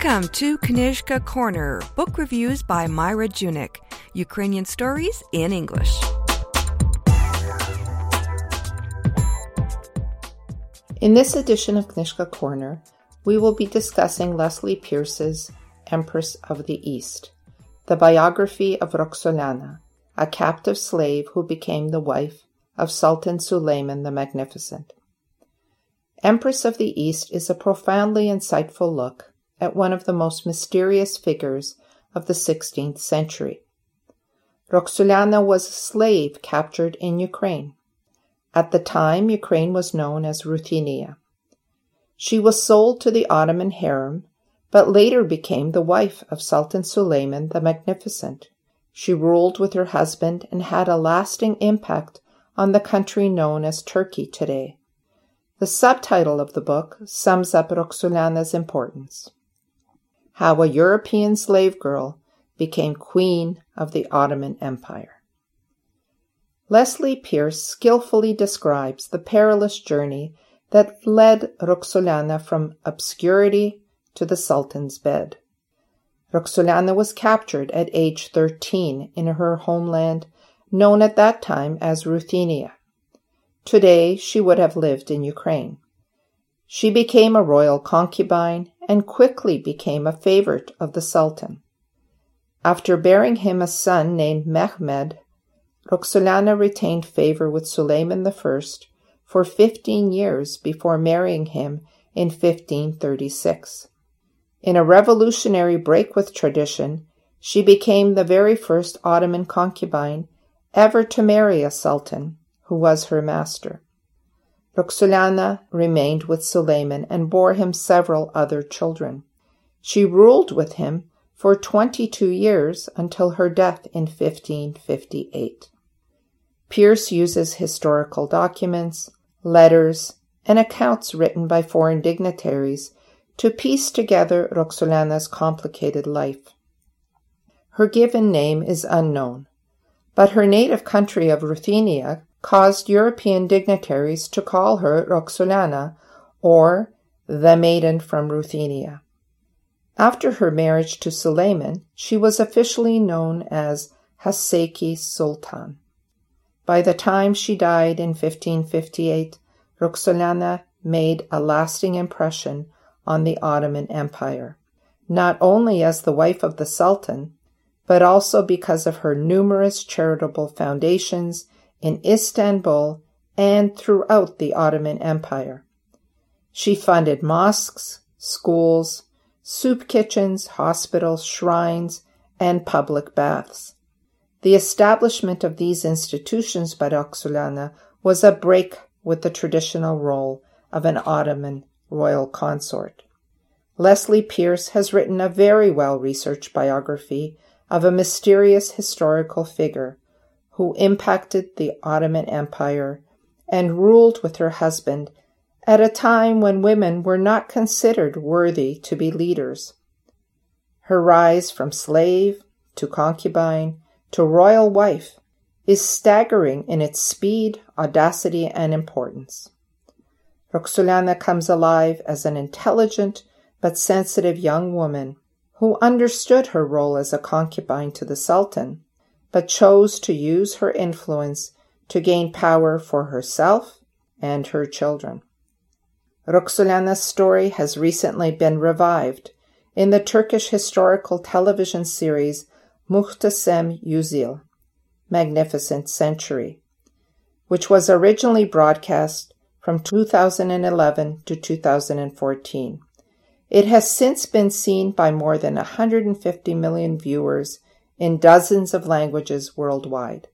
Welcome to Knyzhka Corner, book reviews by Myra Junyk, Ukrainian stories in English. In this edition of Knyzhka Corner, we will be discussing Leslie Peirce's Empress of the East, the biography of Roxolana, a captive slave who became the wife of Sultan Suleiman the Magnificent. Empress of the East is a profoundly insightful look at one of the most mysterious figures of the 16th century. Roxolana was a slave captured in Ukraine. At the time, Ukraine was known as Ruthenia. She was sold to the Ottoman harem, but later became the wife of Sultan Suleiman the Magnificent. She ruled with her husband and had a lasting impact on the country known as Turkey today. The subtitle of the book sums up Roxolana's importance how a European slave girl became queen of the Ottoman Empire. Leslie Peirce skillfully describes the perilous journey that led Roxolana from obscurity to the Sultan's bed. Roxolana was captured at age 13 in her homeland, known at that time as Ruthenia. Today, she would have lived in Ukraine. She became a royal concubine and quickly became a favorite of the Sultan. After bearing him a son named Mehmed, Roxolana retained favor with Suleiman I for 15 years before marrying him in 1536. In a revolutionary break with tradition, she became the very first Ottoman concubine ever to marry a sultan who was her master. Roxolana remained with Suleiman and bore him several other children. She ruled with him for 22 years until her death in 1558. Peirce uses historical documents, letters, and accounts written by foreign dignitaries to piece together Roxolana's complicated life. Her given name is unknown, but her native country of Ruthenia caused European dignitaries to call her Roxolana or the Maiden from Ruthenia. After her marriage to Suleiman, she was officially known as Haseki Sultan. By the time she died in 1558, Roxolana made a lasting impression on the Ottoman Empire, not only as the wife of the Sultan, but also because of her numerous charitable foundations in Istanbul and throughout the Ottoman Empire. She funded mosques, schools, soup kitchens, hospitals, shrines, and public baths. The establishment of these institutions by Roxolana was a break with the traditional role of an Ottoman royal consort. Leslie Peirce has written a very well researched biography of a mysterious historical figure who impacted the Ottoman Empire and ruled with her husband at a time when women were not considered worthy to be leaders. Her rise from slave to concubine to royal wife is staggering in its speed, audacity, and importance. Roxolana comes alive as an intelligent but sensitive young woman who understood her role as a concubine to the Sultan but chose to use her influence to gain power for herself and her children. Roxolana's story has recently been revived in the Turkish historical television series Muhteşem Yüzyıl, Magnificent Century, which was originally broadcast from 2011 to 2014. It has since been seen by more than 150 million viewers in dozens of languages worldwide.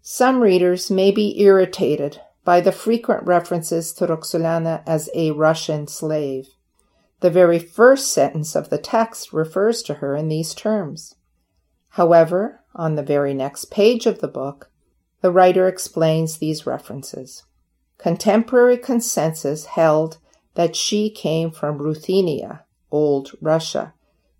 Some readers may be irritated by the frequent references to Roxolana as a Russian slave. The very first sentence of the text refers to her in these terms. However, on the very next page of the book, the writer explains these references. Contemporary consensus held that she came from Ruthenia, Old Russia,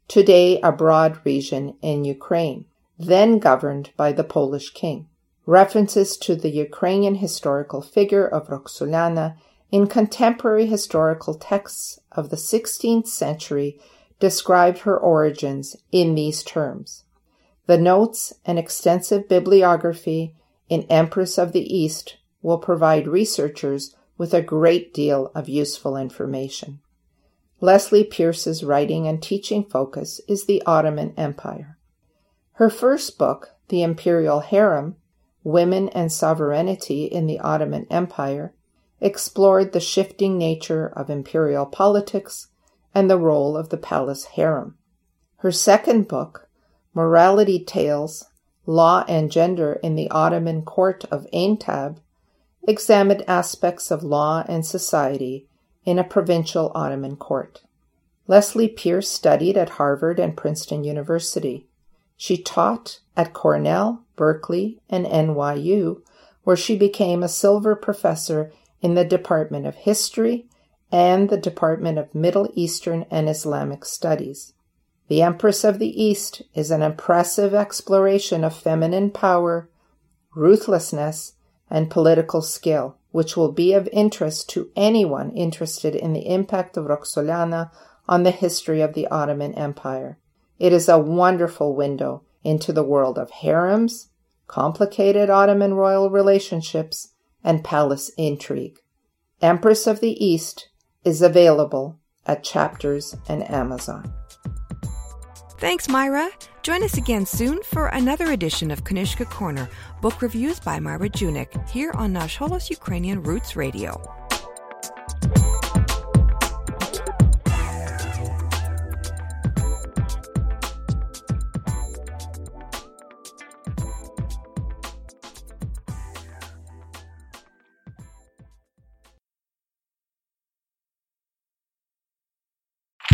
today a broad region in Ukraine, then governed by the Polish king. References to the Ukrainian historical figure of Roxolana in contemporary historical texts of the 16th century described her origins in these terms. The notes and extensive bibliography in Empress of the East will provide researchers with a great deal of useful information. Leslie Peirce's writing and teaching focus is the Ottoman Empire. Her first book, The Imperial Harem Women and Sovereignty in the Ottoman Empire, explored the shifting nature of imperial politics and the role of the palace harem. Her second book, Morality Tales Law and Gender in the Ottoman Court of Aintab, examined aspects of law and society in a provincial Ottoman court. Leslie Peirce studied at Harvard and Princeton University. She taught at Cornell, Berkeley, and NYU, where she became a Silver Professor in the Department of History and the Department of Middle Eastern and Islamic Studies. The Empress of the East is an impressive exploration of feminine power, ruthlessness, and political skill, which will be of interest to anyone interested in the impact of Roxolana on the history of the Ottoman Empire. It is a wonderful window into the world of harems, complicated Ottoman royal relationships, and palace intrigue. Empress of the East is available at Chapters and Amazon. Thanks, Myra. Join us again soon for another edition of Knyzhka Corner, book reviews by Myra Junyk, here on Nash Holos Ukrainian Roots Radio.